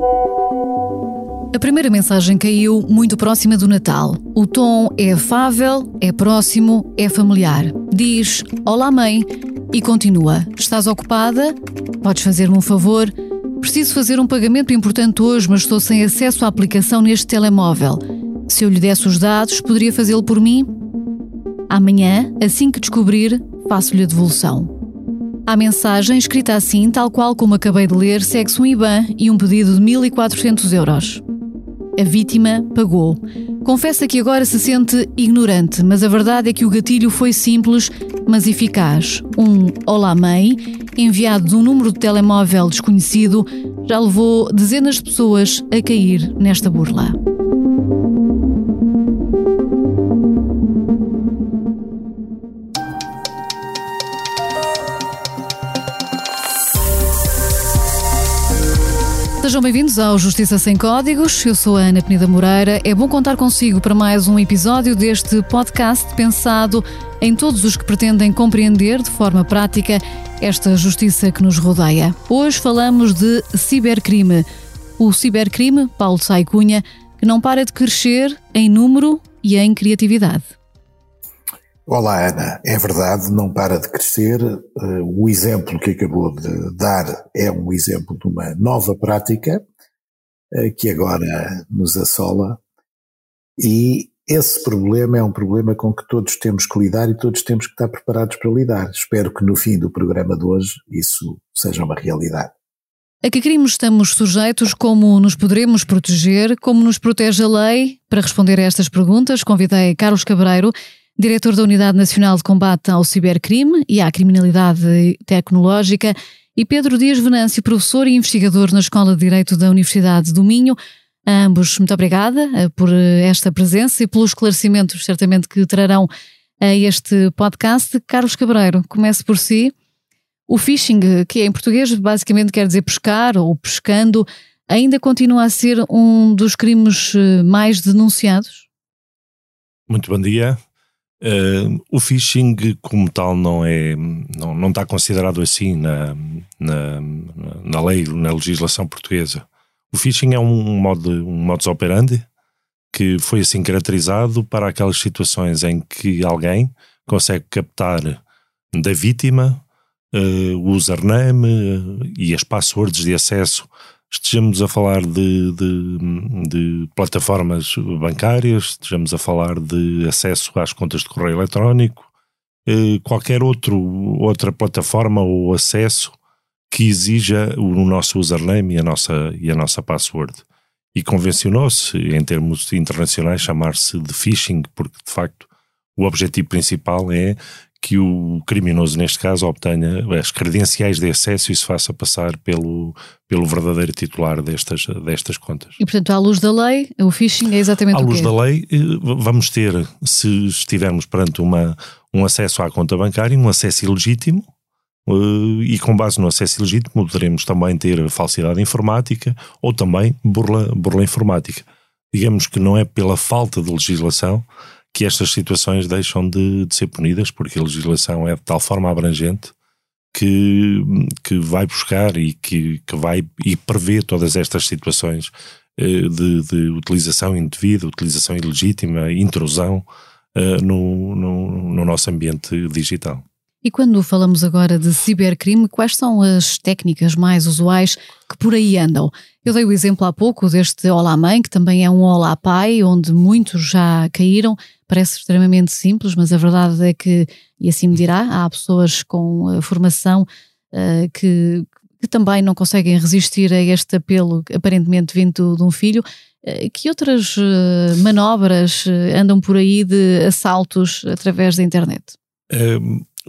A primeira mensagem caiu muito próxima do Natal. O tom é afável, é próximo, é familiar. Diz: Olá, mãe, e continua: Estás ocupada? Podes fazer-me um favor? Preciso fazer um pagamento importante hoje, mas estou sem acesso à aplicação neste telemóvel. Se eu lhe desse os dados, poderia fazê-lo por mim? Amanhã, assim que descobrir, faço-lhe a devolução. A mensagem, escrita assim, tal qual como acabei de ler, segue-se um IBAN e um pedido de 1.400 euros. A vítima pagou. Confessa que agora se sente ignorante, mas a verdade é que o gatilho foi simples, mas eficaz. Um Olá Mãe, enviado de um número de telemóvel desconhecido, já levou dezenas de pessoas a cair nesta burla. Sejam bem-vindos ao Justiça Sem Códigos. Eu sou a Ana Penida Moreira. É bom contar consigo para mais um episódio deste podcast pensado em todos os que pretendem compreender de forma prática esta justiça que nos rodeia. Hoje falamos de cibercrime. O cibercrime, Paulo Saicunha, que não para de crescer em número e em criatividade. Olá, Ana. É verdade, não para de crescer. Eh, o exemplo que acabou de dar é um exemplo de uma nova prática eh, que agora nos assola. E esse problema é um problema com que todos temos que lidar e todos temos que estar preparados para lidar. Espero que no fim do programa de hoje isso seja uma realidade. A que crimes estamos sujeitos? Como nos poderemos proteger? Como nos protege a lei? Para responder a estas perguntas, convidei Carlos Cabreiro, diretor da Unidade Nacional de Combate ao Cibercrime e à Criminalidade Tecnológica, e Pedro Dias Venâncio, professor e investigador na Escola de Direito da Universidade do Minho. A ambos, muito obrigada eh, por eh, esta presença e pelos esclarecimentos, certamente, que trarão a este podcast. Carlos Cabreiro, comece por si. O phishing, que em português basicamente quer dizer pescar ou pescando, ainda continua a ser um dos crimes eh, mais denunciados? Muito bom dia. Uh, o phishing como tal não é não, não está considerado assim na, na, na lei, na legislação portuguesa. O phishing é um modo um modus operandi que foi assim caracterizado para aquelas situações em que alguém consegue captar da vítima uh, o username uh, e as passwords de acesso estejamos a falar de, de, de, plataformas bancárias, estejamos a falar de acesso às contas de correio eletrónico, eh, qualquer outro, outra plataforma ou acesso que exija o nosso username e a nossa, e a nossa password. E convencionou-se, em termos internacionais, chamar-se de phishing, porque de facto o objetivo principal é que o criminoso, neste caso, obtenha as credenciais de acesso e se faça passar pelo, pelo verdadeiro titular destas, destas contas. E, portanto, à luz da lei, o phishing é exatamente à o? À luz da lei, eh, vamos ter, se estivermos perante uma, um acesso à conta bancária, um acesso ilegítimo, eh, e com base no acesso ilegítimo poderemos também ter falsidade informática ou também burla, burla informática. Digamos que não é pela falta de legislação que estas situações deixam de, de, ser punidas, porque a legislação é de tal forma abrangente que, que vai buscar e que, que vai e prevê todas estas situações eh, de, de, utilização indevida, utilização ilegítima, intrusão uh, no, no, no nosso ambiente digital. E quando falamos agora de cibercrime, quais são as técnicas mais usuais que por aí andam? Eu dei o exemplo há pouco deste Olá Mãe, que também é um Olá Pai, onde muitos já caíram. Parece extremamente simples, mas a verdade é que, e assim me dirá, há pessoas com uh, formação uh, que, que também não conseguem resistir a este apelo aparentemente vindo de um filho. Uh, que outras manobras andam por aí de assaltos através da internet?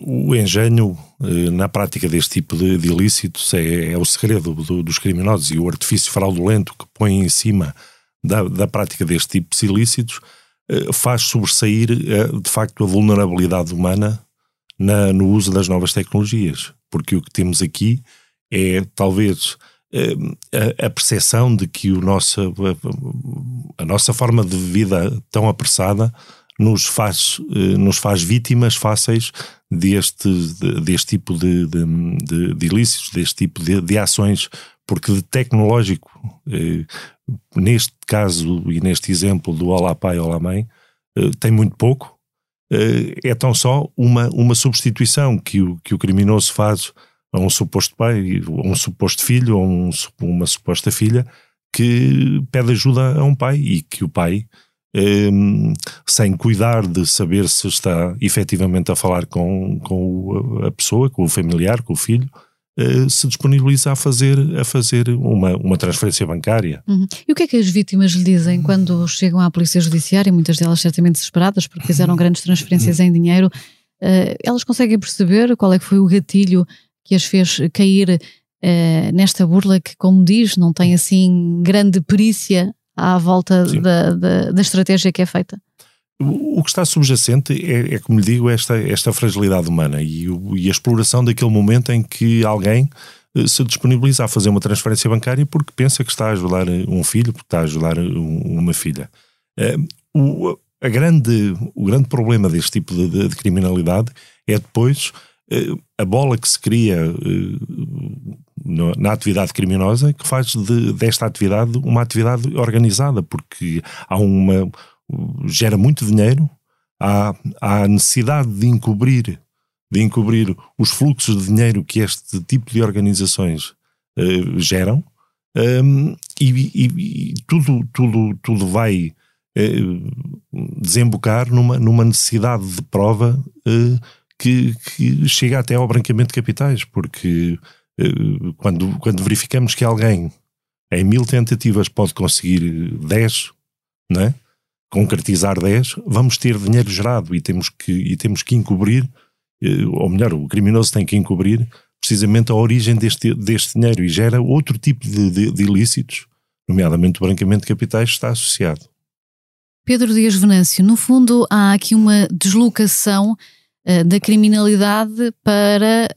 O engenho eh, na prática deste tipo de, de ilícitos é, é, o segredo do, dos criminosos e o artifício fraudulento que põe em cima da, da prática deste tipo de ilícitos eh, faz sobressair eh, de facto a vulnerabilidade humana na, no uso das novas tecnologias. Porque o que temos aqui é talvez a, a percepção de que o nosso, a, a nossa forma de vida tão apressada nos faz, nos faz vítimas fáceis deste, deste tipo de, de, de, ilícitos, deste tipo de, de ações porque de tecnológico, eh, neste caso e neste exemplo do Olá Pai, Olá Mãe, eh, tem muito pouco. Eh, é tão só uma, uma substituição que o, que o criminoso faz a um suposto pai, a um suposto filho, a um, uma suposta filha, que pede ajuda a um pai e que o pai, sem cuidar de saber se está efetivamente a falar com, com a pessoa, com o familiar, com o filho, eh, se disponibiliza a fazer, a fazer uma, uma transferência bancária. Uhum. E o que é que as vítimas lhe dizem quando chegam à Polícia Judiciária, muitas delas certamente desesperadas porque fizeram grandes transferências em dinheiro, uh, elas conseguem perceber qual é que foi o gatilho que as fez cair uh, nesta burla que, como diz, não tem assim grande perícia à volta da, da, da estratégia que é feita? O que está subjacente é, é como lhe digo, esta, esta fragilidade humana e, o, e, a exploração daquele momento em que alguém eh, se disponibiliza a fazer uma transferência bancária porque pensa que está a ajudar um filho, porque está a ajudar uma filha. Eh, o, a grande, o grande problema deste tipo de, de, de criminalidade é depois eh, a bola que se cria na atividade criminosa que faz de, desta atividade uma atividade organizada, porque há uma gera muito dinheiro, há, há necessidade de encobrir, de encobrir os fluxos de dinheiro que este tipo de organizações uh, geram, um, e, e, e, tudo, tudo, tudo vai uh, desembocar numa, numa necessidade de prova uh, que, que, chega até ao branqueamento de capitais, porque quando, quando verificamos que alguém em mil tentativas pode conseguir 10, não é? concretizar 10, vamos ter dinheiro gerado e temos que, e temos que encobrir, eh, ou melhor, o criminoso tem que encobrir precisamente a origem deste, deste dinheiro e gera outro tipo de, de, de ilícitos, nomeadamente o branqueamento de capitais, está associado. Pedro Dias Venâncio, no fundo há aqui uma deslocação uh, da criminalidade para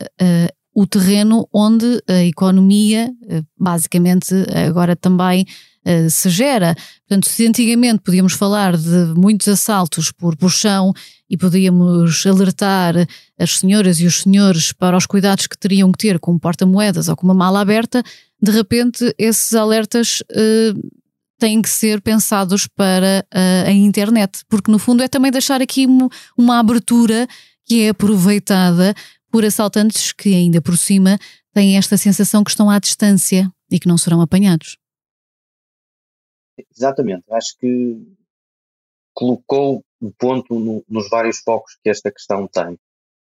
o terreno onde a economia, uh, basicamente agora também uh, se gera. Portanto, se antigamente podíamos falar de muitos assaltos por puxão e podíamos alertar as senhoras e os senhores para os cuidados que teriam que ter com porta-moedas ou com uma mala aberta, de repente esses alertas uh, têm que ser pensados para a internet, porque no fundo é também deixar aqui uma abertura que é aproveitada por assaltantes que ainda por cima têm esta sensação que estão à distância e que não serão apanhados. Exatamente, acho que colocou o ponto no, nos vários focos que esta questão tem.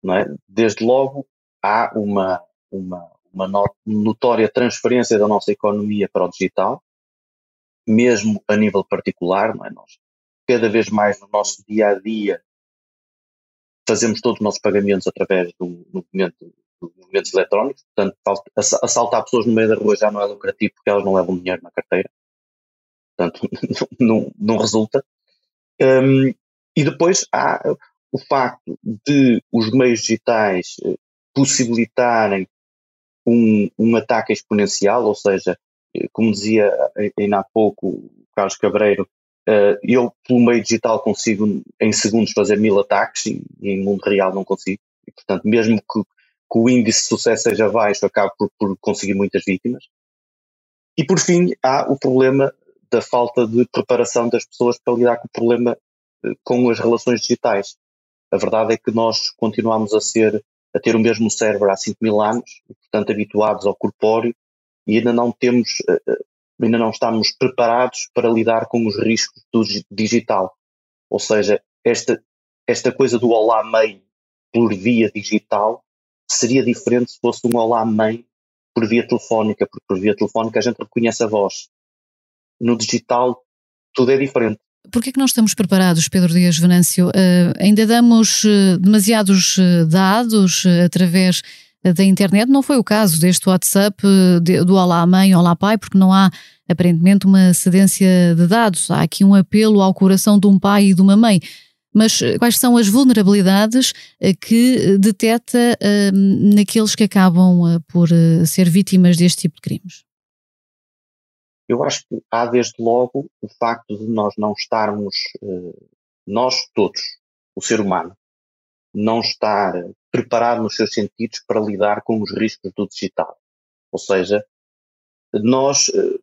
Não é? Desde logo, há uma, uma, uma notória transferência da nossa economia para o digital, mesmo a nível particular, não é? Nós, cada vez mais no nosso dia a dia, fazemos todos os nossos pagamentos através do movimento movimentos eletrónicos, portanto, assaltar pessoas no meio da rua já não é lucrativo porque elas não levam dinheiro na carteira portanto não, não resulta. Um, e depois há o facto de os meios digitais eh, possibilitarem um, um ataque exponencial, ou seja, eh, como dizia ainda há pouco Carlos Cabreiro, uh, eu pelo meio digital consigo em segundos fazer mil ataques e, e em mundo real não consigo. E, portanto, mesmo que, que, o índice de sucesso seja baixo, acabo por, por conseguir muitas vítimas. E por fim, há o problema da falta de preparação das pessoas para lidar com o problema eh, com as relações digitais. A verdade é que nós continuamos a ser a ter o mesmo cérebro há 5 mil anos, portanto habituados ao corpóreo, e ainda não temos, eh, ainda não estamos preparados para lidar com os riscos do digital. Ou seja, esta, esta coisa do olá mãe por via digital seria diferente se fosse um olá mãe por via telefónica, porque por via telefónica a gente reconhece a voz no digital tudo é diferente. Por que é que não estamos preparados, Pedro Dias Venâncio? Uh, ainda damos uh, demasiados uh, dados através da internet? Não foi o caso deste WhatsApp de, do Olá Mãe, Olá Pai, porque não há aparentemente uma cedência de dados. Há aqui um apelo ao coração de um pai e de uma mãe. Mas quais são as vulnerabilidades que detecta naqueles que acabam por ser vítimas deste tipo de crimes? Eu acho que há desde logo o facto de nós não estarmos, eh, nós todos, o ser humano, não estar preparado nos seus sentidos para lidar com os riscos do digital. Ou seja, nós uh,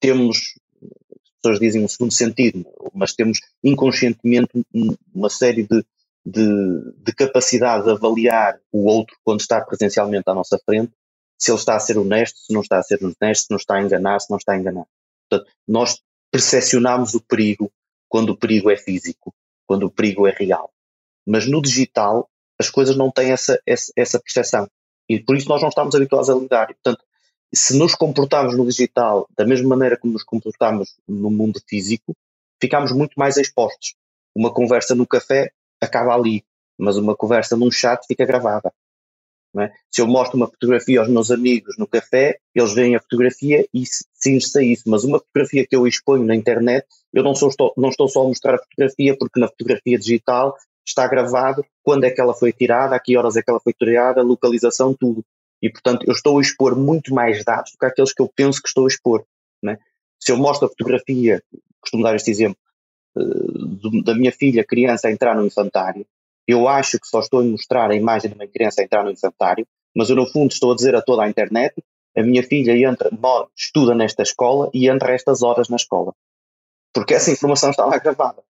temos, as pessoas dizem um segundo sentido, mas temos inconscientemente uma série de, de, de capacidade de avaliar o outro quando está presencialmente à nossa frente, se ele está a ser honesto, se não está a ser honesto, se não está a enganar, se não está a enganar. Portanto, nós percepcionamos o perigo quando o perigo é físico, quando o perigo é real. Mas no digital, as coisas não têm essa, essa, essa percepção. E por isso nós não estamos habituados a lidar. Portanto, se nos comportarmos no digital da mesma maneira como nos comportamos no mundo físico, ficamos muito mais expostos. Uma conversa no café acaba ali, mas uma conversa num chat fica gravada. É? Se eu mostro uma fotografia aos meus amigos no café, eles veem a fotografia e sim-se a isso. Mas uma fotografia que eu exponho na internet, eu não, sou, estou, não estou só a mostrar a fotografia, porque na fotografia digital está gravado quando é que ela foi tirada, a que horas é que ela foi tirada, localização, tudo. E, portanto, eu estou a expor muito mais dados do que aqueles que eu penso que estou a expor. É? Se eu mostro a fotografia, costumo dar este exemplo, uh, da minha filha, criança, a entrar no infantário, eu acho que só estou a mostrar a imagem de uma criança a entrar no infantário, mas eu no fundo estou a dizer a toda a internet, a minha filha entra, estuda nesta escola e entra a estas horas na escola. Porque essa informação está lá gravada.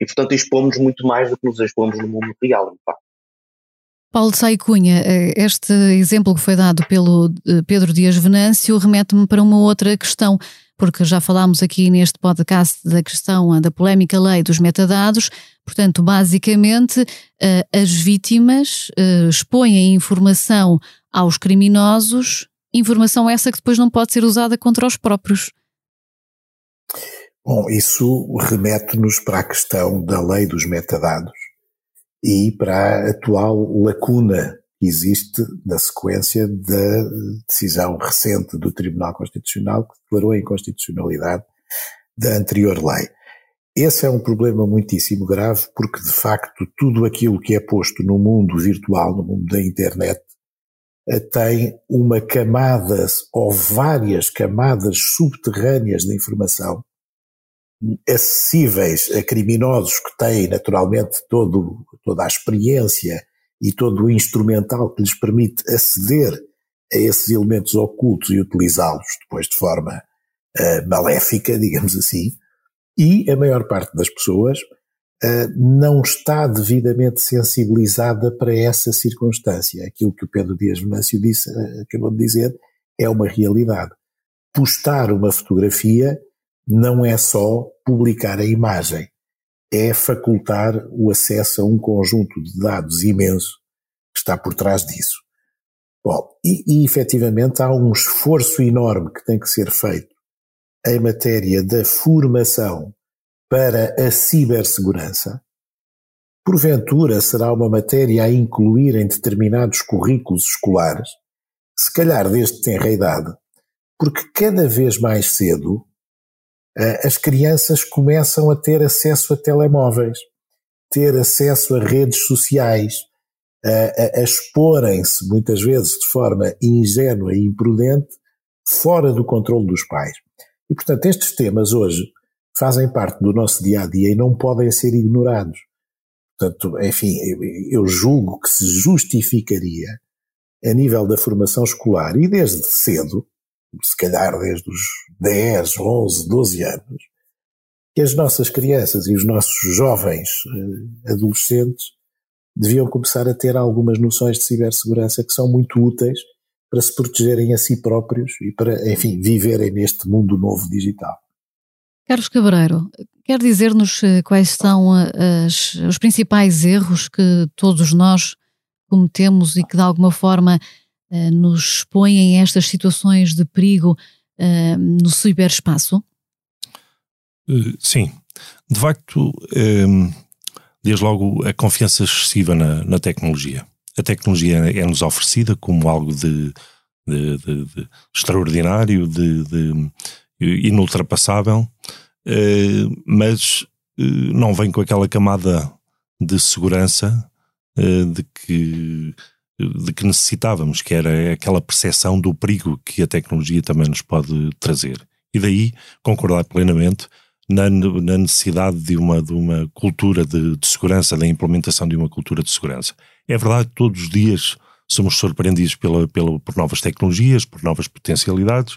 E portanto expomos muito mais do que nos expomos no mundo real, de facto. Paulo de Cunha, eh, este exemplo que foi dado pelo eh, Pedro Dias Venâncio remete-me para uma outra questão porque já falámos aqui neste podcast da questão da polémica lei dos metadados. Portanto, basicamente, eh, as vítimas expõem a informação aos criminosos, informação essa que depois não pode ser usada contra os próprios. Bom, isso remete-nos para a questão da lei dos metadados e para a atual lacuna que existe na sequência da decisão recente do Tribunal Constitucional que declarou a inconstitucionalidade da anterior lei. Esse é um problema muitíssimo grave porque, de facto, tudo aquilo que é posto no mundo virtual, no mundo da internet, eh, tem uma camada ou várias camadas subterrâneas de informação acessíveis a criminosos que têm naturalmente todo, toda a experiência e todo o instrumental que lhes permite aceder a esses elementos ocultos e utilizá-los depois de forma uh, maléfica, digamos assim, e a maior parte das pessoas uh, não está devidamente sensibilizada para essa circunstância. Aquilo que o Pedro Dias Venâncio disse, uh, acabou de dizer é uma realidade. Postar uma fotografia não é só publicar a imagem é facultar o acesso a um conjunto de dados imenso que está por trás disso. Bom, e, e efetivamente há um esforço enorme que tem que ser feito em matéria da formação para a cibersegurança. Porventura será uma matéria a incluir em determinados currículos escolares, se calhar desde tenra idade, porque cada vez mais cedo as crianças começam a ter acesso a telemóveis, ter acesso a redes sociais, a, a, a exporem-se muitas vezes de forma ingênua e imprudente fora do controle dos pais. E portanto estes temas hoje fazem parte do nosso dia a dia e não podem ser ignorados. Portanto, enfim, eu julgo que se justificaria a nível da formação escolar e desde cedo se calhar desde os 10, 11, 12 anos, que as nossas crianças e os nossos jovens eh, adolescentes deviam começar a ter algumas noções de cibersegurança que são muito úteis para se protegerem a si próprios e para, enfim, viverem neste mundo novo digital. Carlos Cabreiro, quer dizer-nos eh, quais são eh, as, os principais erros que todos nós cometemos e que de alguma forma nos expõem a estas situações de perigo uh, no ciberespaço? Uh, sim. De facto, um, desde logo a confiança excessiva na, na tecnologia. A tecnologia é-nos oferecida como algo de, de, de, de extraordinário, de, inultrapassável, mas não vem com aquela camada de segurança de que de que necessitávamos, que era aquela percepção do perigo que a tecnologia também nos pode trazer. E daí concordar plenamente na, na necessidade de uma, de uma cultura de, de, segurança, da implementação de uma cultura de segurança. É verdade, todos os dias somos surpreendidos pela, pela, por novas tecnologias, por novas potencialidades,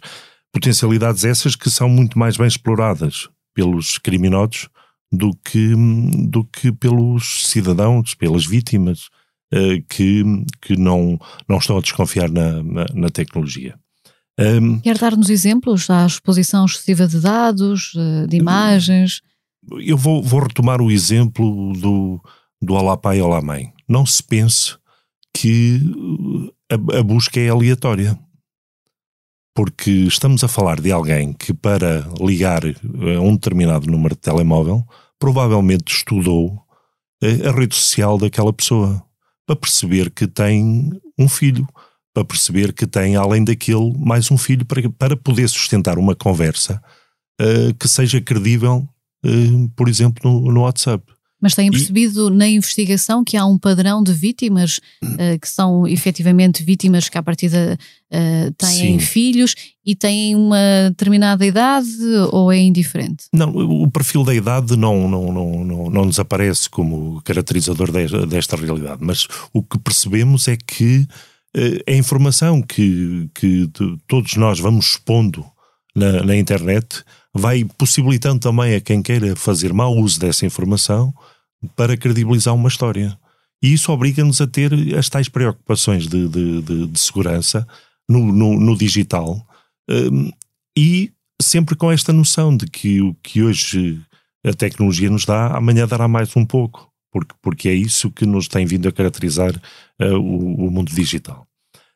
potencialidades essas que são muito mais bem exploradas pelos criminosos do que, do que pelos cidadãos, pelas vítimas, que, que não, não estão a desconfiar na, na, na tecnologia. Um, Quer dar-nos exemplos à exposição excessiva de dados, eh, de imagens? Eu vou, vou retomar o exemplo do, do Olá Pai, Olá Mãe. Não se pense que a, a busca é aleatória porque estamos a falar de alguém que, para ligar a um determinado número de telemóvel, provavelmente estudou a rede social daquela pessoa para perceber que tem um filho, para perceber que tem, além daquele, mais um filho para, para poder sustentar uma conversa uh, que seja credível, uh, por exemplo, no, no WhatsApp. Mas têm percebido e... na investigação que há um padrão de vítimas uh, que são efetivamente vítimas que, à partida, uh, têm Sim. filhos e têm uma determinada idade ou é indiferente? Não, o perfil da idade não, não, não, não, não nos aparece como caracterizador de, desta realidade, mas o que percebemos é que uh, a informação que, que todos nós vamos expondo na, na internet vai possibilitando também a quem queira fazer mau uso dessa informação para credibilizar uma história. E isso obriga-nos a ter as tais preocupações de, de, de, de segurança no, no, no digital um, e sempre com esta noção de que o que hoje a tecnologia nos dá, amanhã dará mais um pouco, porque, porque é isso que nos tem vindo a caracterizar uh, o, o mundo digital.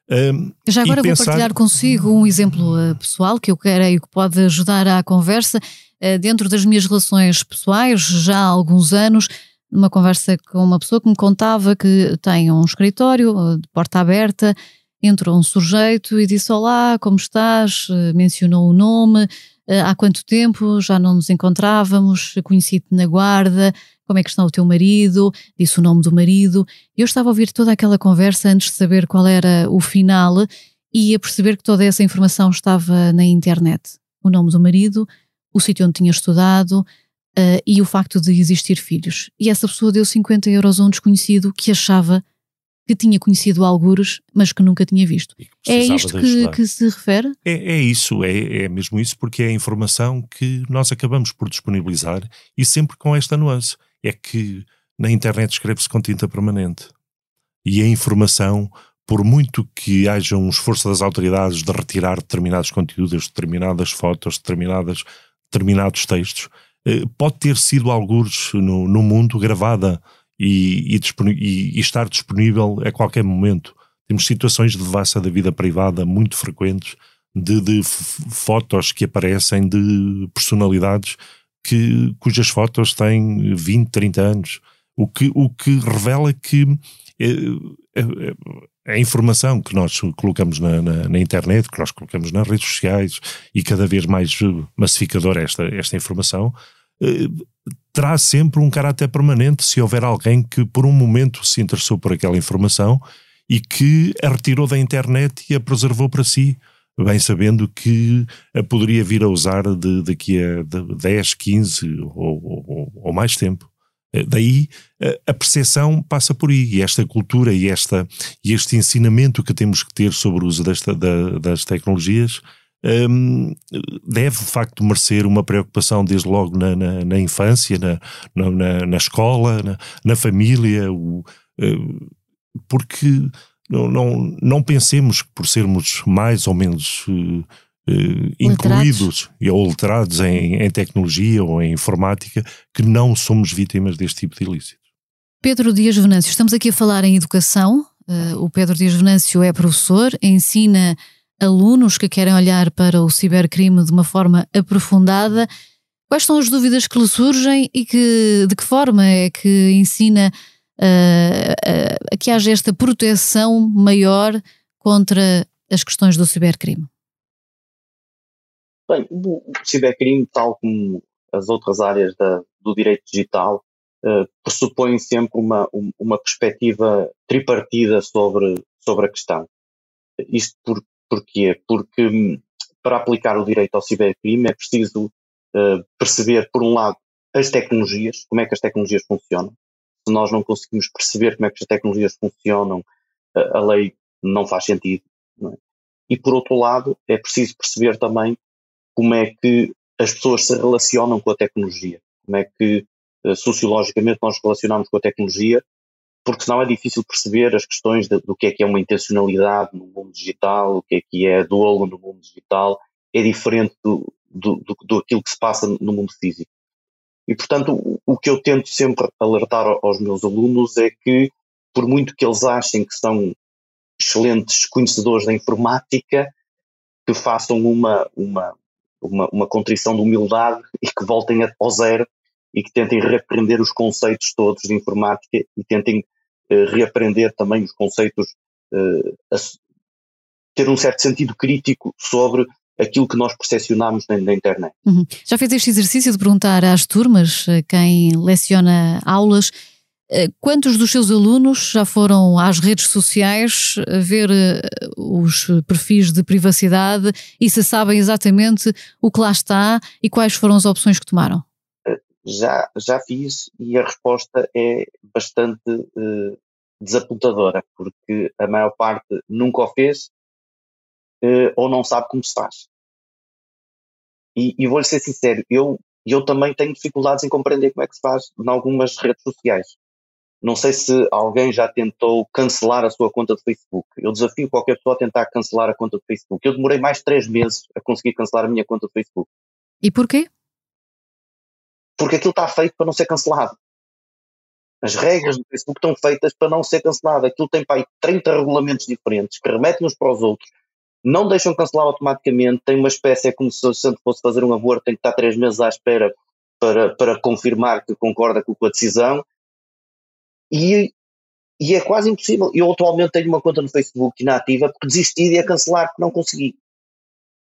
Um, Já agora vou pensar... partilhar consigo um exemplo uh, pessoal que eu creio que pode ajudar à conversa. Uh, dentro das minhas relações pessoais, já há alguns anos, numa conversa com uma pessoa que me contava que tem um escritório uh, de porta aberta, entrou um sujeito e disse: Olá, como estás? Mencionou o nome, há quanto tempo já não nos encontrávamos, conheci-te na guarda, como é que está o teu marido, disse o nome do marido. Eu estava a ouvir toda aquela conversa antes de saber qual era o final e a perceber que toda essa informação estava na internet. O nome do marido, o sítio onde tinha estudado uh, e o facto de existir filhos. E essa pessoa deu 50 euros a um desconhecido que achava que tinha conhecido algures, mas que nunca tinha visto. É isto que, que, se refere? É, é isso, é, é mesmo isso, porque é a informação que nós acabamos por disponibilizar e sempre com esta nuance é que na internet escreve-se com tinta permanente. E a informação, por muito que haja um esforço das autoridades de retirar determinados conteúdos, determinadas fotos, determinadas, determinados textos, eh, pode ter sido alguns no, no mundo gravada e, e, e, estar disponível a qualquer momento. Temos situações de devassa da vida privada muito frequentes, de, de fotos que aparecem de personalidades que, cujas fotos têm 20, 30 anos, o que, o que revela que é, é, a informação que nós colocamos na, na, na, internet, que nós colocamos nas redes sociais e cada vez mais massificadora esta, esta informação, eh, terá sempre um caráter permanente se houver alguém que por um momento se interessou por aquela informação e que a retirou da internet e a preservou para si bem sabendo que a poderia vir a usar de, daqui a 10, 15 ou, ou, ou mais tempo. Eh, daí a percepção passa por aí, e esta cultura e, esta, e este ensinamento que temos que ter sobre o uso desta, da, das tecnologias um, deve de facto merecer uma preocupação desde logo na, na, na infância, na, na, na, escola, na, família, o, uh, porque não, não, não pensemos que por sermos mais ou menos uh, uh, incluídos ou letrados em, em tecnologia ou em informática, que não somos vítimas deste tipo de ilícitos. Pedro Dias Venâncio, estamos aqui a falar em educação. Uh, o Pedro Dias Venâncio é professor, ensina alunos que querem olhar para o cibercrime de uma forma aprofundada. Quais são as dúvidas que lhe surgem e que, de que forma é que ensina uh, que haja esta proteção maior contra as questões do cibercrime? Bem, o cibercrime, tal como as outras áreas da, do direito digital, uh, pressupõe sempre uma, uma perspectiva tripartida sobre, sobre a questão. Isto por, porquê? Porque hum, para aplicar o direito ao cibercrime é preciso uh, perceber, por um lado, as tecnologias, como é que as tecnologias funcionam, se nós não conseguimos perceber como é que as tecnologias funcionam, a lei não faz sentido. Não é? E por outro lado, é preciso perceber também como é que as pessoas se relacionam com a tecnologia, como é que uh, sociologicamente nós relacionamos com a tecnologia, porque senão é difícil perceber as questões de, do que é que é uma intencionalidade no mundo digital, o que é que é dolo no mundo digital, é diferente do, do, do, do aquilo que se passa no mundo físico. E, portanto, o, que eu tento sempre alertar aos meus alunos é que, por muito que eles achem que são excelentes conhecedores da informática, que façam uma, uma, uma, uma contrição de humildade e que voltem ao zero e que tentem reaprender os conceitos todos de informática e tentem uh, reaprender também os conceitos, uh, a, ter um certo sentido crítico sobre aquilo que nós percepcionamos na, na internet. Uhum. Já fez este exercício de perguntar às turmas, quem leciona aulas, eh, quantos dos seus alunos já foram às redes sociais ver eh, os perfis de privacidade e se sabem exatamente o que lá está e quais foram as opções que tomaram? Eh, já, já fiz e a resposta é bastante desapontadora, porque a maior parte nunca o fez uh, ou não sabe como se faz. E, e vou-lhe ser sincero, eu, eu também tenho dificuldades em compreender como é que se faz em algumas redes sociais. Não sei se alguém já tentou cancelar a sua conta de Facebook. Eu desafio qualquer pessoa a tentar cancelar a conta de Facebook. Eu demorei mais de três meses a conseguir cancelar a minha conta de Facebook. E porquê? Porque aquilo está feito para não ser cancelado. As regras do Facebook estão feitas para não ser cancelado. Aquilo tem para aí 30 regulamentos diferentes que remetem uns para os outros. Não deixam cancelar automaticamente. Tem uma espécie, é como se o santo fosse fazer um aborto, tem que estar três meses à espera para, para confirmar que concorda com a decisão e, e é quase impossível. Eu atualmente tenho uma conta no Facebook inativa porque desisti de a cancelar porque não consegui.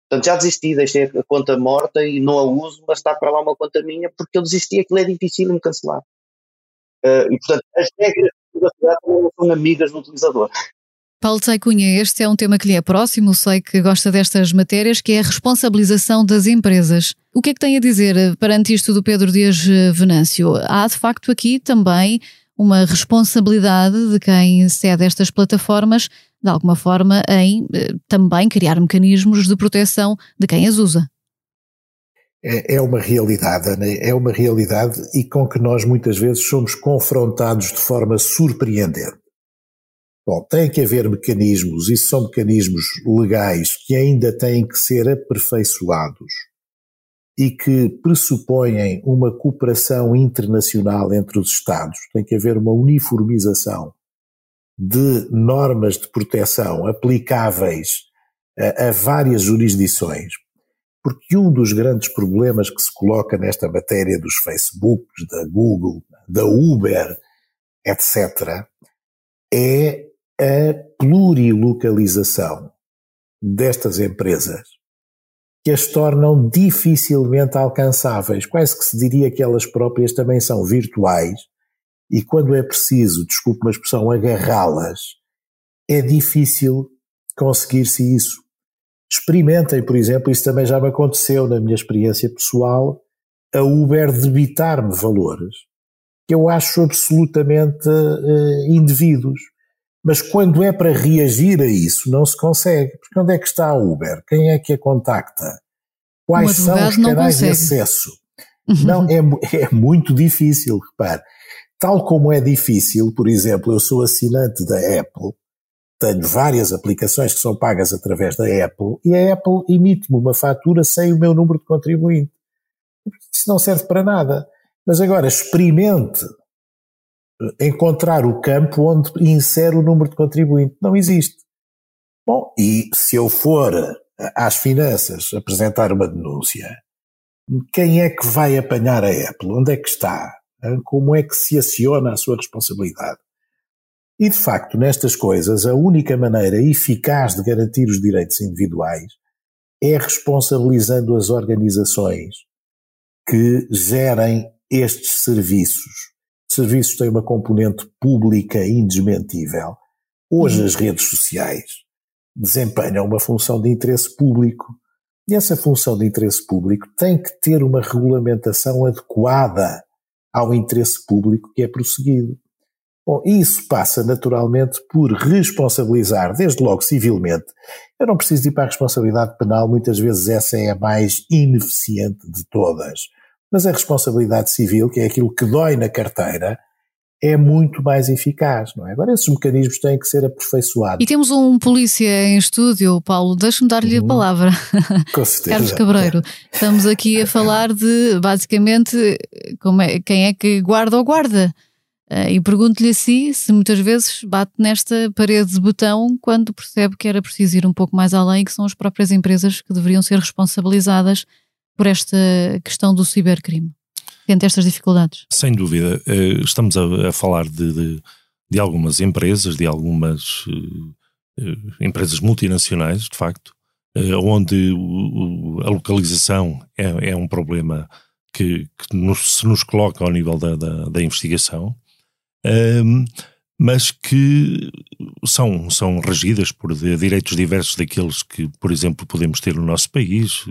Portanto, já desisti, deixei a conta morta e não a uso, mas está para lá uma conta minha porque eu desisti, aquilo é difícil de me cancelar. Uh, e, portanto, as regras de privacidade não são amigas do utilizador. Paulo Cunha, este é um tema que lhe é próximo, sei que gosta destas matérias, que é a responsabilização das empresas. O que é que tem a dizer perante isto do Pedro Dias Venâncio? Há, de facto, aqui também uma responsabilidade de quem cede estas plataformas, de alguma forma, em eh, também criar mecanismos de proteção de quem as usa. É, é uma realidade, Ana, é uma realidade e com que nós muitas vezes somos confrontados de forma surpreendente. Bom, tem que haver mecanismos, e são mecanismos legais que ainda têm que ser aperfeiçoados e que pressupõem uma cooperação internacional entre os Estados. Tem que haver uma uniformização de normas de proteção aplicáveis a, a várias jurisdições, porque um dos grandes problemas que se coloca nesta matéria dos Facebooks, da Google, da Uber, etc., é a plurilocalização destas empresas que as tornam dificilmente alcançáveis. Quase que se diria que elas próprias também são virtuais e quando é preciso, desculpe uma expressão, agarrá-las, é difícil conseguir-se isso. Experimentem, por exemplo, isso também já me aconteceu na minha experiência pessoal, a Uber debitar-me valores que eu acho absolutamente uh, indevidos. Mas quando é para reagir a isso, não se consegue. Porque onde é que está a Uber? Quem é que a contacta? Quais são os canais de acesso? Não, é, é muito difícil, repare. Tal como é difícil, por exemplo, eu sou assinante da Apple, tenho várias aplicações que são pagas através da Apple e a Apple emite-me uma fatura sem o meu número de contribuinte. Isso não serve para nada. Mas agora experimente encontrar o campo onde insere o número de contribuinte. Não existe. Bom, e se eu for às finanças apresentar uma denúncia, quem é que vai apanhar a Apple? Onde é que está? Como é que se aciona a sua responsabilidade? E de facto, nestas coisas, a única maneira eficaz de garantir os direitos individuais é responsabilizando as organizações que gerem estes serviços serviços têm uma componente pública indesmentível. Hoje uhum. as redes sociais desempenham uma função de interesse público e essa função de interesse público tem que ter uma regulamentação adequada ao interesse público que é prosseguido. Bom, isso passa naturalmente por responsabilizar, desde logo civilmente. Eu não preciso ir para a responsabilidade penal, muitas vezes essa é a mais ineficiente de todas. Mas a responsabilidade civil, que é aquilo que dói na carteira, é muito mais eficaz, não é? Agora, esses mecanismos têm que ser aperfeiçoados. E temos um polícia em estúdio, Paulo, deixe-me dar-lhe uhum. a palavra. Com certeza. Carlos Cabreiro. Estamos aqui a falar de, basicamente, como é, quem é que guarda ou guarda. Uh, e pergunto-lhe assim se muitas vezes bate nesta parede de botão quando percebe que era preciso ir um pouco mais além, que são as próprias empresas que deveriam ser responsabilizadas por esta questão do cibercrime tendo estas dificuldades? Sem dúvida. Eh, estamos a, a falar de, de, de, algumas empresas, de algumas uh, empresas multinacionais, de facto, uh, onde o, a localização é, é, um problema que, que nos, se nos coloca ao nível da, da, da investigação. Um, mas que são, são regidas por direitos diversos daqueles que, por exemplo, podemos ter no nosso país.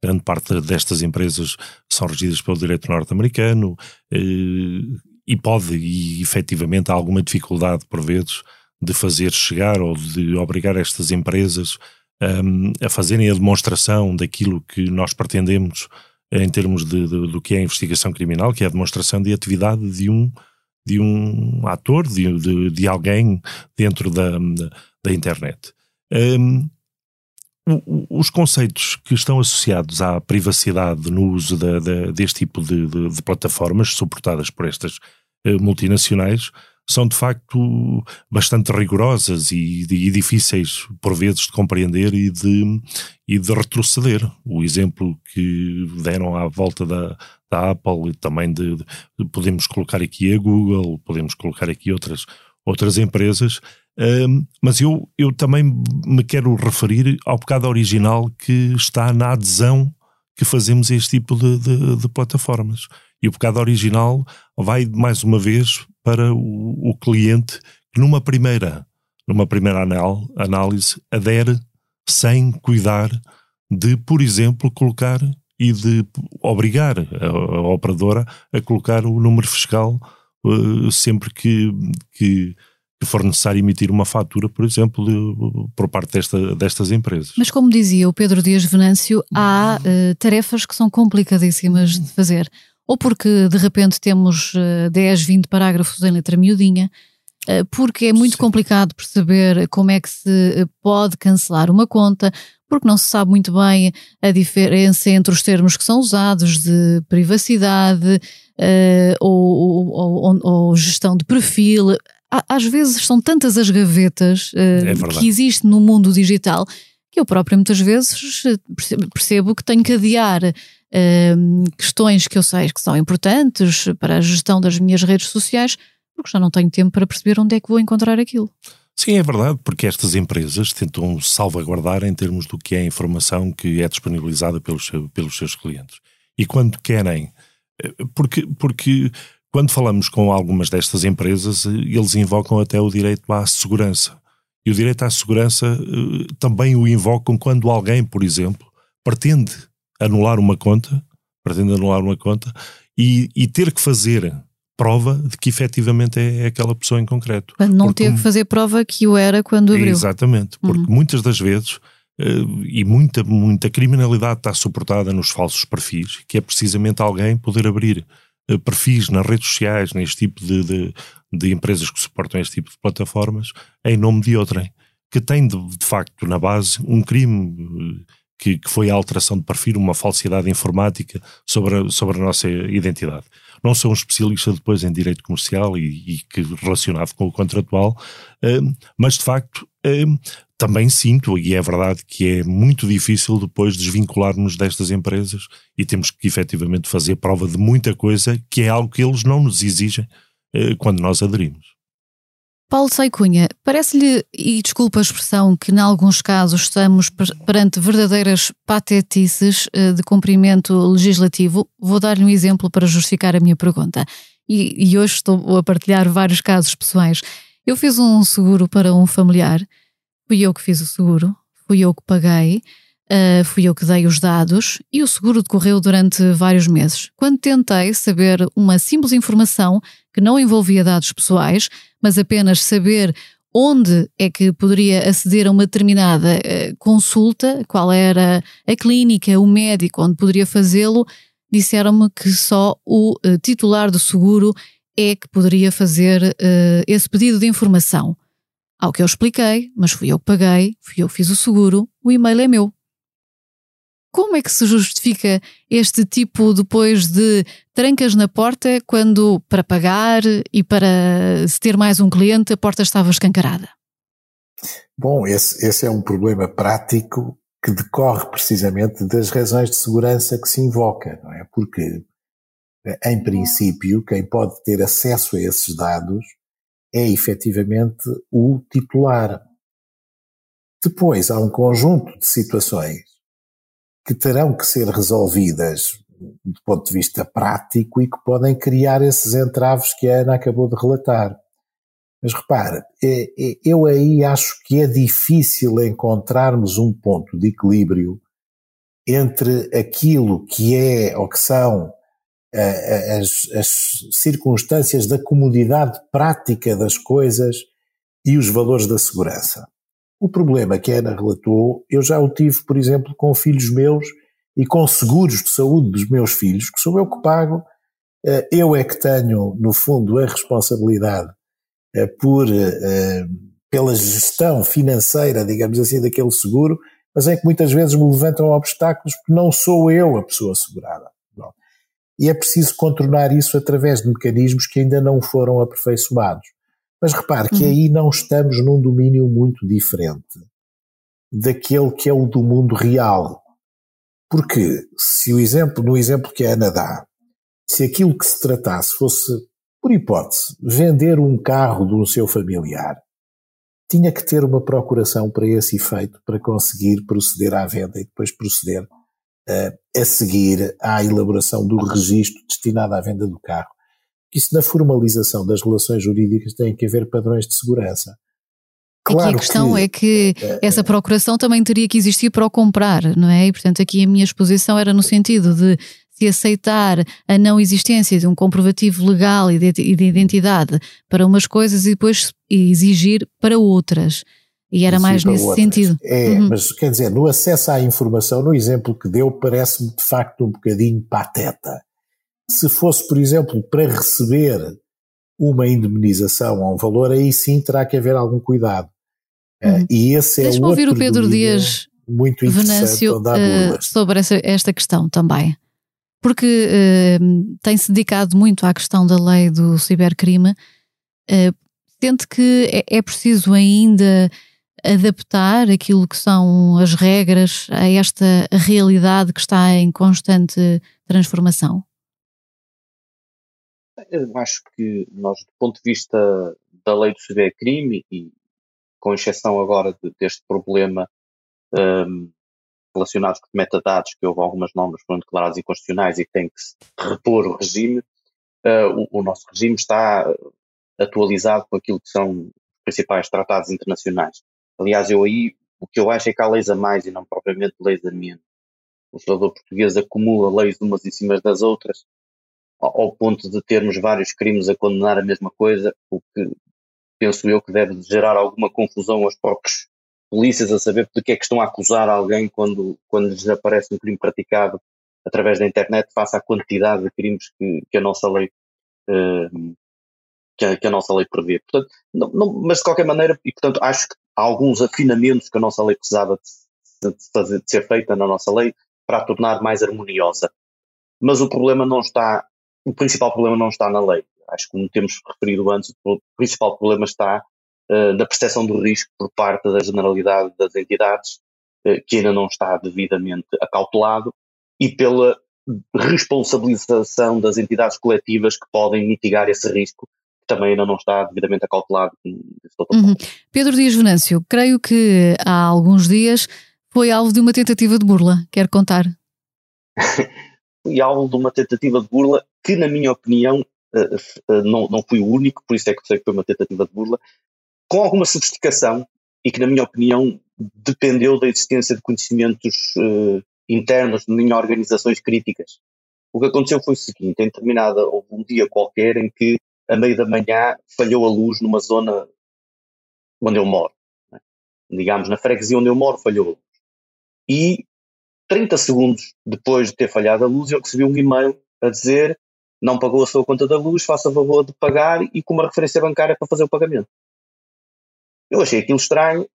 Grande parte destas empresas são regidas pelo direito norte-americano eh, e pode, e efetivamente há alguma dificuldade, por vezes, de fazer chegar ou de obrigar estas empresas um, a fazerem a demonstração daquilo que nós pretendemos em termos de, de, do que é a investigação criminal, que é a demonstração de atividade de um de um ator, de, de, de alguém dentro da, da internet. Um, os conceitos que estão associados à privacidade no uso deste tipo de, de, plataformas suportadas por estas uh, multinacionais são de facto bastante rigorosas e, e, difíceis por vezes de compreender e de, e de retroceder. O exemplo que deram à volta da, da Apple e também de, de, podemos colocar aqui a Google, podemos colocar aqui outras, outras empresas, um, mas eu, eu também me quero referir ao pecado original que está na adesão que fazemos a este tipo de, de, de plataformas. E o pecado original vai, mais uma vez, para o, o cliente que numa primeira, numa primeira anal, análise adere sem cuidar de, por exemplo, colocar e de obrigar a, a operadora a colocar o número fiscal uh, sempre que, que, que, for necessário emitir uma fatura, por exemplo, de, por parte desta, destas empresas. Mas como dizia o Pedro Dias Venâncio, há uh, tarefas que são complicadíssimas de fazer. Ou porque de repente temos uh, 10, 20 parágrafos em letra miudinha, uh, porque é muito Sim. complicado perceber como é que se pode cancelar uma conta, porque não se sabe muito bem a diferença entre os termos que são usados de privacidade ou, ou, ou, gestão de perfil. Às vezes são tantas as gavetas é que existem no mundo digital que eu própria muitas vezes eh, percebo que tenho que adiar questões que eu sei que são importantes para a gestão das minhas redes sociais porque já não tenho tempo para perceber onde é que vou encontrar aquilo. Sim, é verdade, porque estas empresas tentam salvaguardar em termos do que é a informação que é disponibilizada pelos, pelos seus clientes. E quando querem, eh, porque, porque quando falamos com algumas destas empresas, eh, eles invocam até o direito à segurança. E o direito à segurança eh, também o invocam quando alguém, por exemplo, pretende anular uma conta, pretende anular uma conta e, e ter que fazer prova de que efetivamente é, é aquela pessoa em concreto. Quando não porque, teve que fazer prova que o era quando abriu. Exatamente, porque uhum. muitas das vezes, uh, e muita, muita criminalidade está suportada nos falsos perfis, que é precisamente alguém poder abrir uh, perfis nas redes sociais, neste tipo de, de, de, empresas que suportam este tipo de plataformas, em nome de outrem, que tem de, de facto na base um crime. Que, que, foi a alteração de perfil, uma falsidade informática sobre a, sobre a nossa identidade. Não sou um especialista depois em direito comercial e, e que relacionado com o contratual, uh, mas de facto uh, também sinto, e é verdade, que é muito difícil depois desvincularmos destas empresas e temos que efetivamente fazer prova de muita coisa que é algo que eles não nos exigem uh, quando nós aderimos. Paulo Saicunha, parece-lhe, e desculpa a expressão, que em alguns casos estamos perante verdadeiras patetices eh, de cumprimento legislativo? Vou dar-lhe um exemplo para justificar a minha pergunta. E, e, hoje estou a partilhar vários casos pessoais. Eu fiz um seguro para um familiar, fui eu que fiz o seguro, fui eu que paguei, Uh, fui eu que dei os dados e o seguro decorreu durante vários meses. Quando tentei saber uma simples informação que não envolvia dados pessoais, mas apenas saber onde é que poderia aceder a uma determinada uh, consulta, qual era a clínica, o médico onde poderia fazê-lo, disseram-me que só o uh, titular do seguro é que poderia fazer esse pedido de informação. Ao que eu expliquei, mas fui eu que paguei, fui eu que fiz o seguro, o e-mail é meu. Como é que se justifica este tipo depois de trancas na porta quando para pagar e para se ter mais um cliente a porta estava escancarada? Bom, esse, esse é um problema prático que decorre precisamente das razões de segurança que se invoca, não é? Porque, em princípio, quem pode ter acesso a esses dados é efetivamente o titular. Depois há um conjunto de situações que terão que ser resolvidas do ponto de vista prático e que podem criar esses entraves que a Ana acabou de relatar. Mas repare, é, é, eu aí acho que é difícil encontrarmos um ponto de equilíbrio entre aquilo que é ou que são as, as circunstâncias da comodidade prática das coisas e os valores da segurança. O problema que a Ana relatou, eu já o tive, por exemplo, com filhos meus e com seguros de saúde dos meus filhos, que sou eu que pago, eh, eu é que tenho, no fundo, a responsabilidade eh, por, eh, pela gestão financeira, digamos assim, daquele seguro, mas é que muitas vezes me levantam obstáculos porque não sou eu a pessoa segurada. E é preciso contornar isso através de mecanismos que ainda não foram aperfeiçoados. Mas repare que uhum. aí não estamos num domínio muito diferente daquele que é o do mundo real. Porque se o exemplo, no exemplo que a Ana dá, se aquilo que se tratasse fosse, por hipótese, vender um carro do seu familiar, tinha que ter uma procuração para esse efeito, para conseguir proceder à venda e depois proceder uh, a seguir à elaboração do registro destinado à venda do carro isso na formalização das relações jurídicas tem que haver padrões de segurança. Claro aqui a questão que, é que é, essa procuração também teria que existir para o comprar, não é? E portanto aqui a minha exposição era no sentido de se aceitar a não existência de um comprovativo legal e de, de identidade para umas coisas e depois exigir para outras. E era mais nesse outras. sentido. É, uhum. mas quer dizer, no acesso à informação, no exemplo que deu, parece-me de facto um bocadinho pateta. Se fosse, por exemplo, para receber uma indemnização a um valor, aí sim terá que haver algum cuidado. Eh, uhum. e esse é Deixa-me ouvir o Pedro Dias muito Venâncio uh, sobre essa, esta questão também. Porque uh, tem-se dedicado muito à questão da lei do cibercrime. Sente que é, é preciso ainda adaptar aquilo que são as regras a esta realidade que está em constante transformação? Eu acho que nós, do ponto de vista da lei do cibercrime, e com exceção agora de, deste problema um, relacionado com metadados, que houve algumas normas que foram declaradas inconstitucionais e que tem que se repor o regime, uh, o, o, nosso regime está atualizado com aquilo que são os principais tratados internacionais. Aliás, eu aí, o que eu acho é que há leis a mais e não propriamente leis a menos. O legislador português acumula leis umas em cima das outras ao ponto de termos vários crimes a condenar a mesma coisa, o que penso eu que deve gerar alguma confusão aos próprios polícias a saber de que é que estão a acusar alguém quando, quando lhes aparece um crime praticado através da internet, face à quantidade de crimes que, que a nossa lei a, que, a, nossa lei prevê. Portanto, não, não, mas de qualquer maneira, e portanto acho que há alguns afinamentos que a nossa lei precisava de, de, fazer, de ser feita na nossa lei para a tornar mais harmoniosa. Mas o problema não está o principal problema não está na lei. Acho que, como temos referido antes, o principal problema está uh, na percepção do risco por parte da generalidade das entidades, uh, que ainda não está devidamente acautelado, e pela responsabilização das entidades coletivas que podem mitigar esse risco, que também ainda não está devidamente acautelado. Uhum. Pedro Dias Venâncio, creio que há alguns dias foi alvo de uma tentativa de burla. Quer contar? foi alvo de uma tentativa de burla que, na minha opinião, uh, uh, não, não fui o único, por isso é que sei que foi uma tentativa de burla, com alguma sofisticação e que, na minha opinião, dependeu da existência de conhecimentos uh, internos em organizações críticas. O que aconteceu foi o seguinte: em determinada, houve um dia qualquer em que, a meio da manhã, falhou a luz numa zona onde eu moro. Né? Digamos, na freguesia onde eu moro, falhou a luz. E 30 segundos depois de ter falhado a luz, eu recebi um e-mail a dizer não pagou a sua conta da luz, faça favor de pagar e com uma referência bancária para fazer o pagamento. Eu achei aquilo estranho,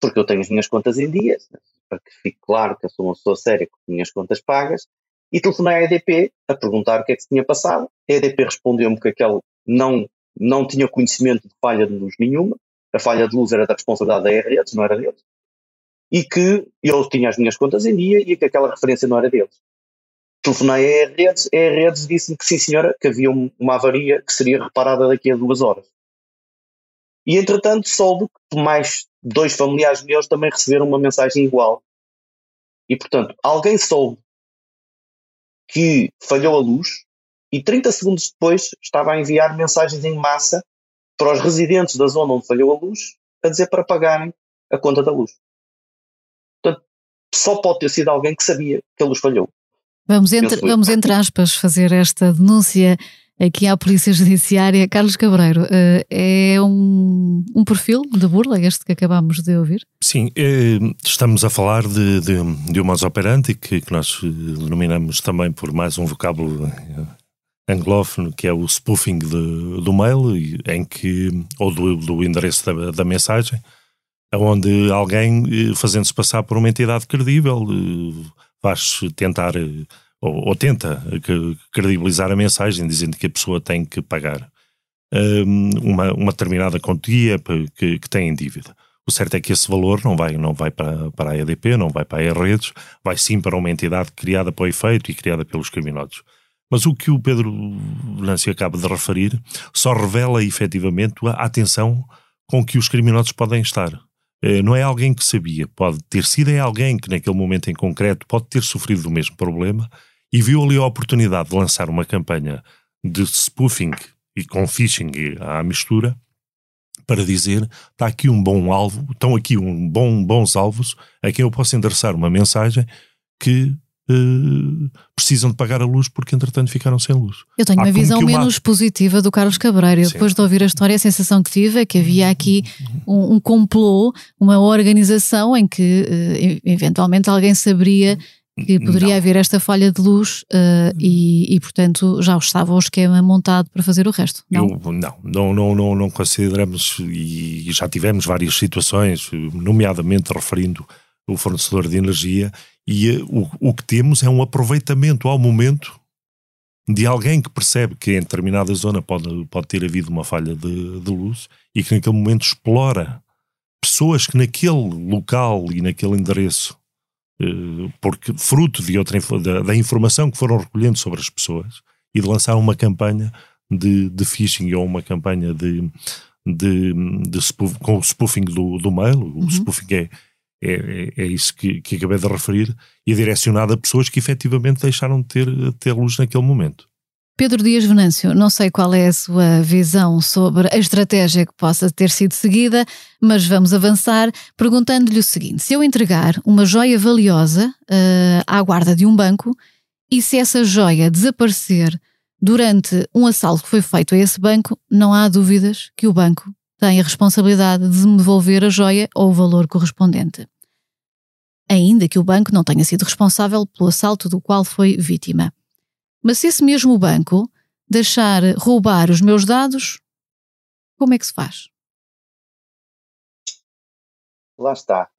porque eu tenho as minhas contas em dias, para que fique claro que eu sou uma pessoa séria com as minhas contas pagas, e telefonei à EDP a perguntar o que é que se tinha passado. A EDP respondeu-me que aquele não, não tinha conhecimento de falha de luz nenhuma, a falha de luz era da responsabilidade da EREDS, não era deles, e que eu tinha as minhas contas em dia e que aquela referência não era deles. Telefonei à redes, a redes disse-me que sim senhora, que havia uma avaria que seria reparada daqui a duas horas. E entretanto soube que mais dois familiares meus também receberam uma mensagem igual. E portanto, alguém soube que falhou a luz e 30 segundos depois estava a enviar mensagens em massa para os residentes da zona onde falhou a luz a dizer para pagarem a conta da luz. Portanto, só pode ter sido alguém que sabia que a luz falhou. Vamos entre, vamos entre aspas fazer esta denúncia aqui à Polícia Judiciária. Carlos Cabreiro, eh, é um, um perfil de burla este que acabámos de ouvir? Sim, eh, estamos a falar de, de, de um modus operandi que, que nós denominamos também por mais um vocábulo eh, anglófono, que é o spoofing de, do mail, em que, ou do, do endereço da, da mensagem, onde alguém, fazendo-se passar por uma entidade credível, faz tentar ou, ou tenta credibilizar a mensagem dizendo que a pessoa tem que pagar um, uma, uma determinada quantia que, que tem em dívida. O certo é que esse valor não vai, não vai para, para a EDP, não vai para a redes, vai sim para uma entidade criada para o efeito e criada pelos criminosos. Mas o que o Pedro Venâncio acaba de referir só revela efetivamente a atenção com que os criminosos podem estar. Eh, não é alguém que sabia, pode ter sido é alguém que naquele momento em concreto pode ter sofrido do mesmo problema e viu ali a oportunidade de lançar uma campanha de spoofing e com phishing à mistura para dizer está aqui um bom alvo, estão aqui um bom, bons alvos a quem eu posso endereçar uma mensagem que Uh, precisam de pagar a luz porque entretanto ficaram sem luz. Eu tenho Há uma visão menos positiva do Carlos Cabreiro. Depois de ouvir a história, a sensação que tive é que havia aqui um, um complô, uma organização em que uh, eventualmente alguém saberia que poderia não. haver esta falha de luz uh, e, e, portanto, já estava o esquema montado para fazer o resto. Não, Eu, não, não, não, não, não consideramos e já tivemos várias situações, nomeadamente referindo o fornecedor de energia, e uh, o, o que temos é um aproveitamento ao momento de alguém que percebe que em determinada zona pode, pode ter havido uma falha de, de luz e que naquele momento explora pessoas que naquele local e naquele endereço eh, porque fruto de outra da, da, informação que foram recolhendo sobre as pessoas e de lançar uma campanha de, de phishing ou uma campanha de, de, de spoof, com o spoofing do, do mail, uhum. o spoofing é, é, é isso que, que acabei de referir, e é direcionado a pessoas que efetivamente deixaram de ter, ter luz naquele momento. Pedro Dias Venâncio, não sei qual é a sua visão sobre a estratégia que possa ter sido seguida, mas vamos avançar perguntando-lhe o seguinte: se eu entregar uma joia valiosa uh, à guarda de um banco e se essa joia desaparecer durante um assalto que foi feito a esse banco, não há dúvidas que o banco tem a responsabilidade de me devolver a joia ou o valor correspondente. Ainda que o banco não tenha sido responsável pelo assalto do qual foi vítima. Mas se esse mesmo banco deixar roubar os meus dados, como é que se faz? Lá está.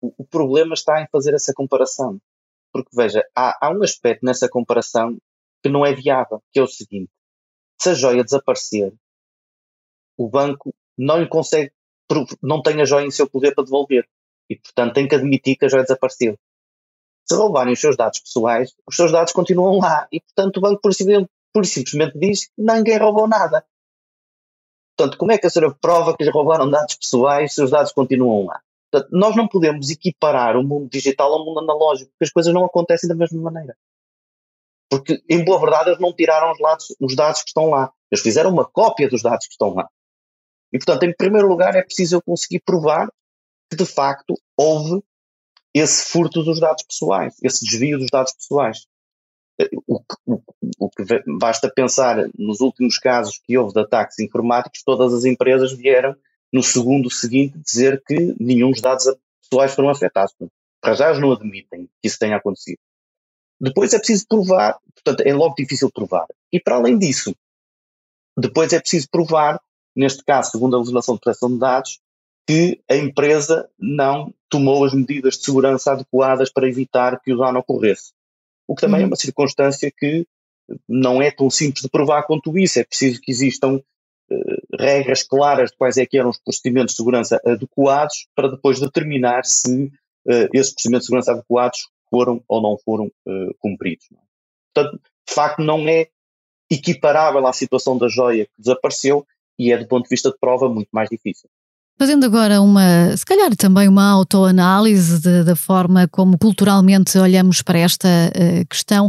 O, problema está em fazer essa comparação. Porque, veja, há, há um aspecto nessa comparação que não é viável, que é o seguinte: se a joia desaparecer, o banco não lhe consegue, não tem a joia em seu poder para devolver. E, portanto, tem que admitir que a joia desapareceu se roubarem os seus dados pessoais, os seus dados continuam lá e, portanto, o banco por, por simplesmente diz que ninguém roubou nada. Portanto, como é que a senhora prova que lhe roubaram dados pessoais se os dados continuam lá? Portanto, nós não podemos equiparar o mundo digital ao mundo analógico, porque as coisas não acontecem da mesma maneira. Porque, em boa verdade, eles não tiraram os os dados que estão lá. Eles fizeram uma cópia dos dados que estão lá. E, portanto, em primeiro lugar, é preciso eu conseguir provar que de facto houve esse furto dos dados pessoais, esse desvio dos dados pessoais. Eh, o que, o, o que basta pensar nos últimos casos que houve de ataques informáticos, todas as empresas vieram no segundo seguinte dizer que nenhum dos dados pessoais foram afetados. Para já não admitem que isso tenha acontecido. Depois é preciso provar, portanto é logo difícil provar. E para além disso, depois é preciso provar, neste caso, segundo a legislação de proteção de dados, que a empresa não tomou as medidas de segurança adequadas para evitar que o dano ocorresse. O que também é uhum. é uma circunstância que não é tão simples de provar quanto isso. É preciso que existam uh, regras claras de quais é que eram os procedimentos de segurança adequados para depois determinar se uh, esses procedimentos de segurança adequados foram ou não foram uh, cumpridos. É? Portanto, de facto, não é equiparável à situação da joia que desapareceu e é, do ponto de vista de prova, muito mais difícil. Fazendo agora uma, se calhar também uma autoanálise da forma como culturalmente olhamos para esta uh, questão,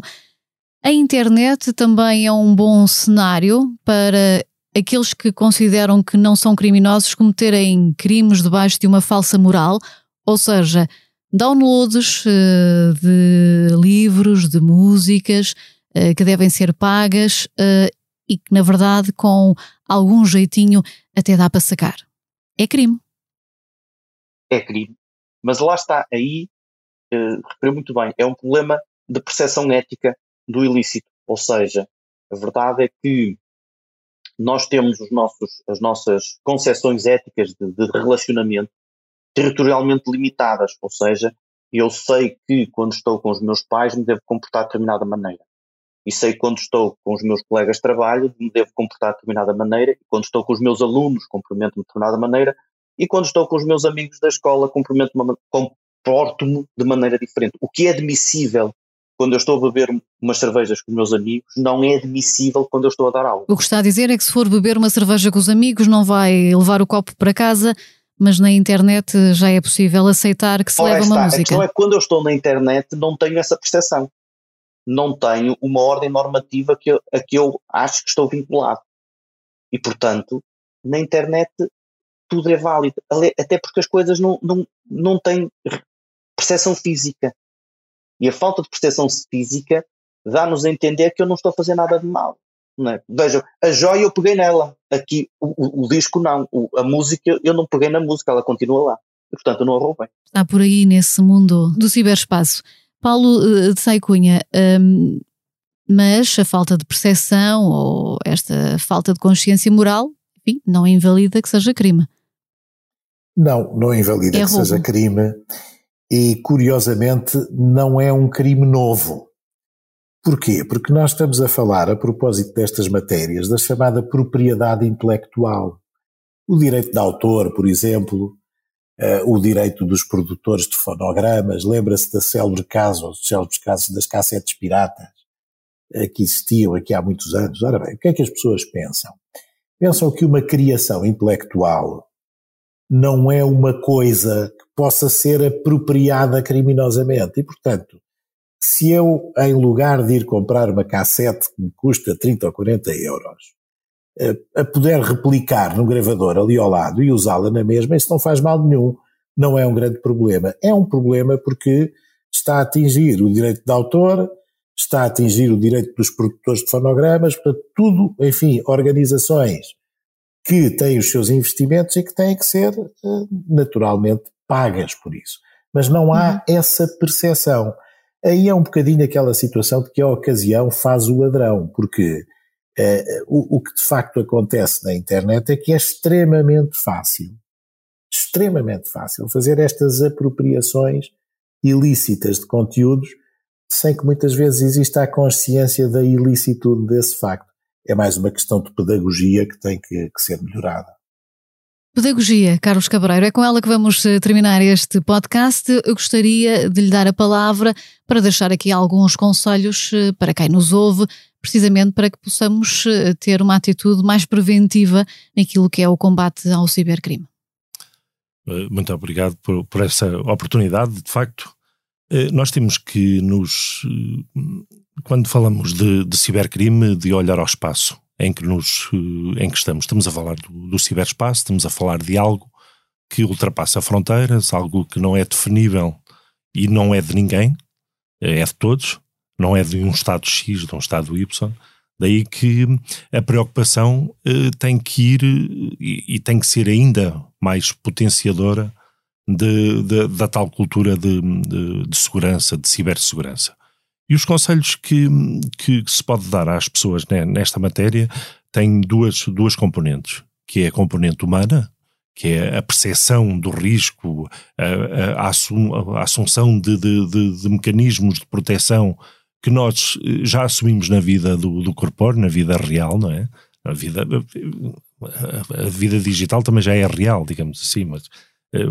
a internet também é um bom cenário para aqueles que consideram que não são criminosos cometerem crimes debaixo de uma falsa moral, ou seja, downloads uh, de livros, de músicas uh, que devem ser pagas uh, e que, na verdade, com algum jeitinho até dá para sacar. É crime. É crime. Mas lá está, aí, uh, referiu muito bem, é um problema de percepção ética do ilícito. Ou seja, a verdade é que nós temos os nossos, as nossas concepções éticas de, de relacionamento territorialmente limitadas, ou seja, eu sei que quando estou com os meus pais me devo comportar de determinada maneira. E sei que quando estou com os meus colegas de trabalho me devo comportar de determinada maneira, e quando estou com os meus alunos cumprimento-me de determinada maneira, e quando estou com os meus amigos da escola comporto-me de maneira diferente. O que é admissível quando eu estou a beber umas cervejas com os meus amigos, não é admissível quando eu estou a dar aula. O que está a dizer é que se for beber uma cerveja com os amigos, não vai levar o copo para casa, mas na internet já é possível aceitar que se Ora, leva uma música. A questão é que quando eu estou na internet não tenho essa percepção. Não tenho uma ordem normativa que eu, a que eu acho que estou vinculado. E, portanto, na internet tudo é válido. Até porque as coisas não, não, não têm percepção física. E a falta de percepção física dá-nos a entender que eu não estou a fazer nada de mal. É? Vejam, a joia eu peguei nela, aqui o, o, o disco não, o, a música eu não peguei na música, ela continua lá. E, portanto, eu não a roubei. Está por aí nesse mundo do ciberespaço. Paulo uh, de Saicunha, um, mas a falta de percepção ou esta falta de consciência moral, enfim, não invalida que seja crime. Não, não invalida é que roubo. seja crime e, curiosamente, não é um crime novo. Porquê? Porque nós estamos a falar, a propósito destas matérias, da chamada propriedade intelectual. O direito de autor, por exemplo, o direito dos produtores de fonogramas, lembra-se da célebre caso, dos célebres casos das cassetes piratas, uh, que existiam aqui há muitos anos. Ora bem, o que é que as pessoas pensam? Pensam que uma criação intelectual não é uma coisa que possa ser apropriada criminosamente e, portanto, se eu, em lugar de ir comprar uma cassete que me custa 30 ou 40 euros, eh, a poder replicar no gravador ali ao lado e usá-la na mesma, isso não faz mal nenhum, não é um grande problema. É um problema porque está a atingir o direito de autor, está a atingir o direito dos produtores de fonogramas, portanto, tudo, enfim, organizações que têm os seus investimentos e que têm que ser eh, naturalmente pagas por isso. Mas não há uhum. essa percepção. Aí é um bocadinho aquela situação de que a ocasião faz o ladrão, porque o, o, que de facto acontece na internet é que é extremamente fácil, extremamente fácil fazer estas apropriações ilícitas de conteúdos sem que muitas vezes exista a consciência da ilicitude desse facto. É mais uma questão de pedagogia que tem que, que ser melhorada. Pedagogia, Carlos Cabreiro, é com ela que vamos eh, terminar este podcast. Eu gostaria de lhe dar a palavra para deixar aqui alguns conselhos eh, para quem nos ouve, precisamente para que possamos eh, ter uma atitude mais preventiva naquilo que é o combate ao cibercrime. Muito obrigado por, por essa oportunidade. De facto, nós temos que nos. Quando falamos de, de cibercrime, de olhar ao espaço em que, nos, em que estamos. Estamos a falar do, do ciberespaço, estamos a falar de algo que ultrapassa fronteiras, algo que não é definível e não é de ninguém, é de todos, não é de um Estado X, de um Estado Y. Daí que a preocupação eh, tem que ir e, e, tem que ser ainda mais potenciadora de, de, da tal cultura de, de, segurança, de cibersegurança. E os conselhos que, que, se pode dar às pessoas nesta matéria têm duas, duas componentes, que é a componente humana, que é a percepção do risco, a, a, a assunção de, de, de, de, mecanismos de proteção que nós eh, já assumimos na vida do, do corpóreo, na vida real, não é? A vida, a vida digital também já é real, digamos assim, mas, eh,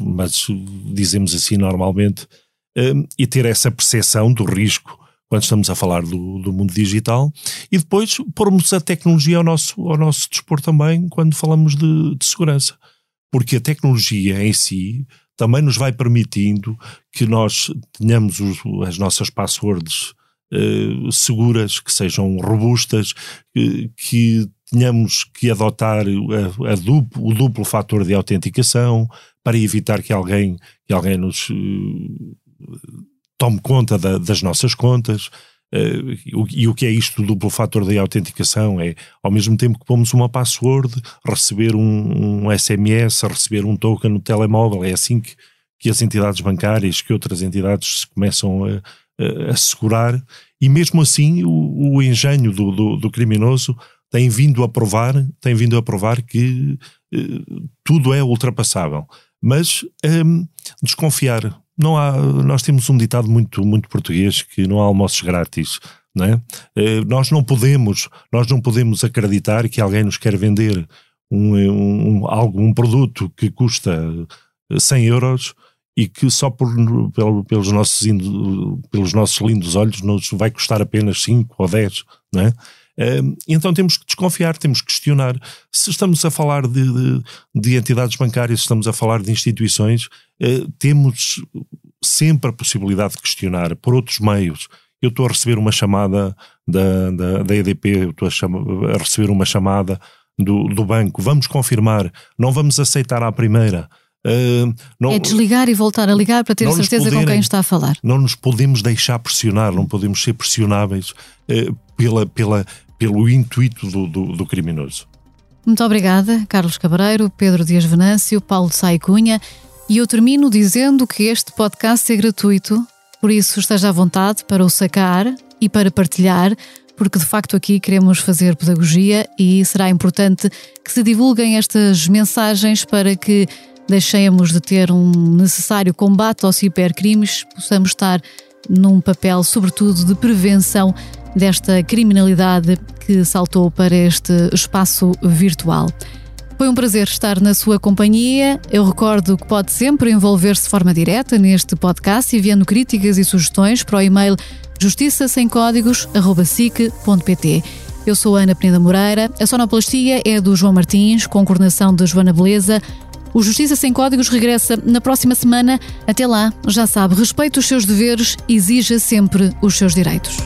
mas dizemos assim normalmente, eh, e ter essa percepção do risco quando estamos a falar do, do mundo digital, e depois pormos a tecnologia ao nosso, ao nosso dispor também quando falamos de, de segurança. Porque a tecnologia em si também nos vai permitindo que nós tenhamos os, as nossas passwords uh, seguras, que sejam robustas, que, que tenhamos que adotar a, a duplo, o duplo fator de autenticação para evitar que alguém, que alguém nos uh, tome conta da, das nossas contas. Uh, e o que é isto do duplo fator de autenticação? É, ao mesmo tempo que pomos uma password, receber um, um SMS, receber um token no telemóvel. É assim que, que as entidades bancárias, que outras entidades começam a, a, a segurar. E mesmo assim, o, o engenho do, do, do, criminoso tem vindo a provar, tem vindo a provar que uh, tudo é ultrapassável. Mas um, ehm, desconfiar, não há, nós temos um ditado muito, muito português que não há almoços grátis. Não é? Eh, nós não podemos, nós não podemos acreditar que alguém nos quer vender um, um, um produto que custa 100 euros e que só por, pelo, pelos, nossos, pelos nossos lindos olhos nos vai custar apenas 5 ou 10, não é? Então temos que desconfiar, temos que questionar. Se estamos a falar de, de, de entidades bancárias, se estamos a falar de instituições, eh, temos sempre a possibilidade de questionar por outros meios. Eu estou a receber uma chamada da, da, da EDP, eu estou a, chama, a receber uma chamada do, do banco, vamos confirmar, não vamos aceitar à primeira. Uh, não, é desligar e voltar a ligar para ter certeza poderem, com quem está a falar. Não nos podemos deixar pressionar, não podemos ser pressionáveis uh, pela, pela, pelo intuito do, do, do criminoso. Muito obrigada, Carlos Cabreiro, Pedro Dias Venâncio, Paulo Sai Cunha. E eu termino dizendo que este podcast é gratuito, por isso esteja à vontade para o sacar e para partilhar, porque de facto aqui queremos fazer pedagogia e será importante que se divulguem estas mensagens para que deixemos de ter um necessário combate aos hipercrimes, possamos estar num papel, sobretudo, de prevenção desta criminalidade que saltou para este espaço virtual. Foi um prazer estar na sua companhia. Eu recordo que pode sempre envolver-se de forma direta neste podcast, enviando críticas e sugestões para o e-mail justiça sem códigos@sic.pt. Eu sou Ana Peneda Moreira. A sonoplastia é do João Martins, com coordenação de Joana Beleza. O Justiça Sem Códigos regressa na próxima semana. Até lá, já sabe, respeite os seus deveres, exija sempre os seus direitos.